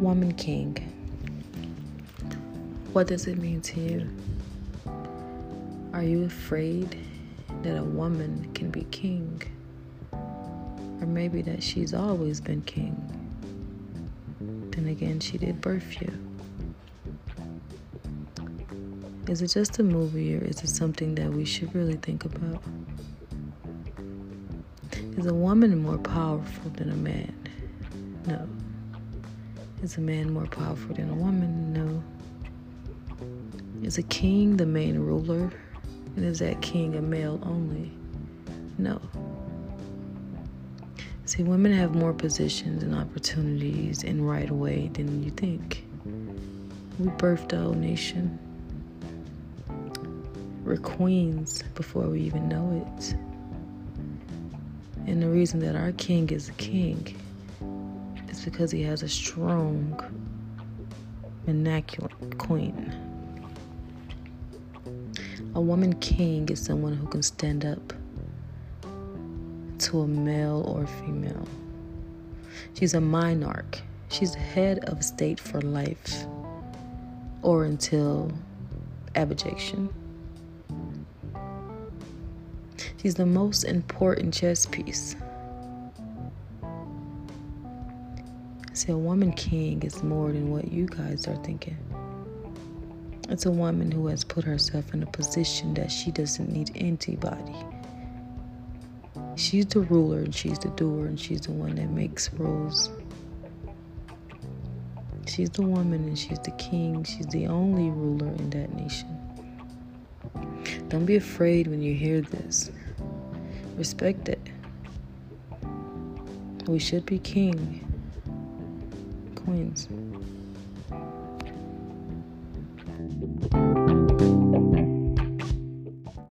woman king. What does it mean to you? Are you afraid that a woman can be king? Or maybe that she's always been king? Then again, she did birth you. Is it just a movie or is it something that we should really think about? Is a woman more powerful than a man? No. Is a man more powerful than a woman? No. Is a king the main ruler? And is that king a male only? No. See, women have more positions and opportunities and right away than you think. We birthed our nation. We're queens before we even know it. And the reason that our king is a king is because he has a strong, immaculate queen. A woman king is someone who can stand up to a male or female. She's a monarch. She's the head of state for life or until abjection. She's the most important chess piece. See, a woman king is more than what you guys are thinking. It's a woman who has put herself in a position that she doesn't need anybody. She's the ruler and she's the doer and she's the one that makes rules. She's the woman and she's the king. She's the only ruler in that nation. Don't be afraid when you hear this. Respect it. We should be king, queens.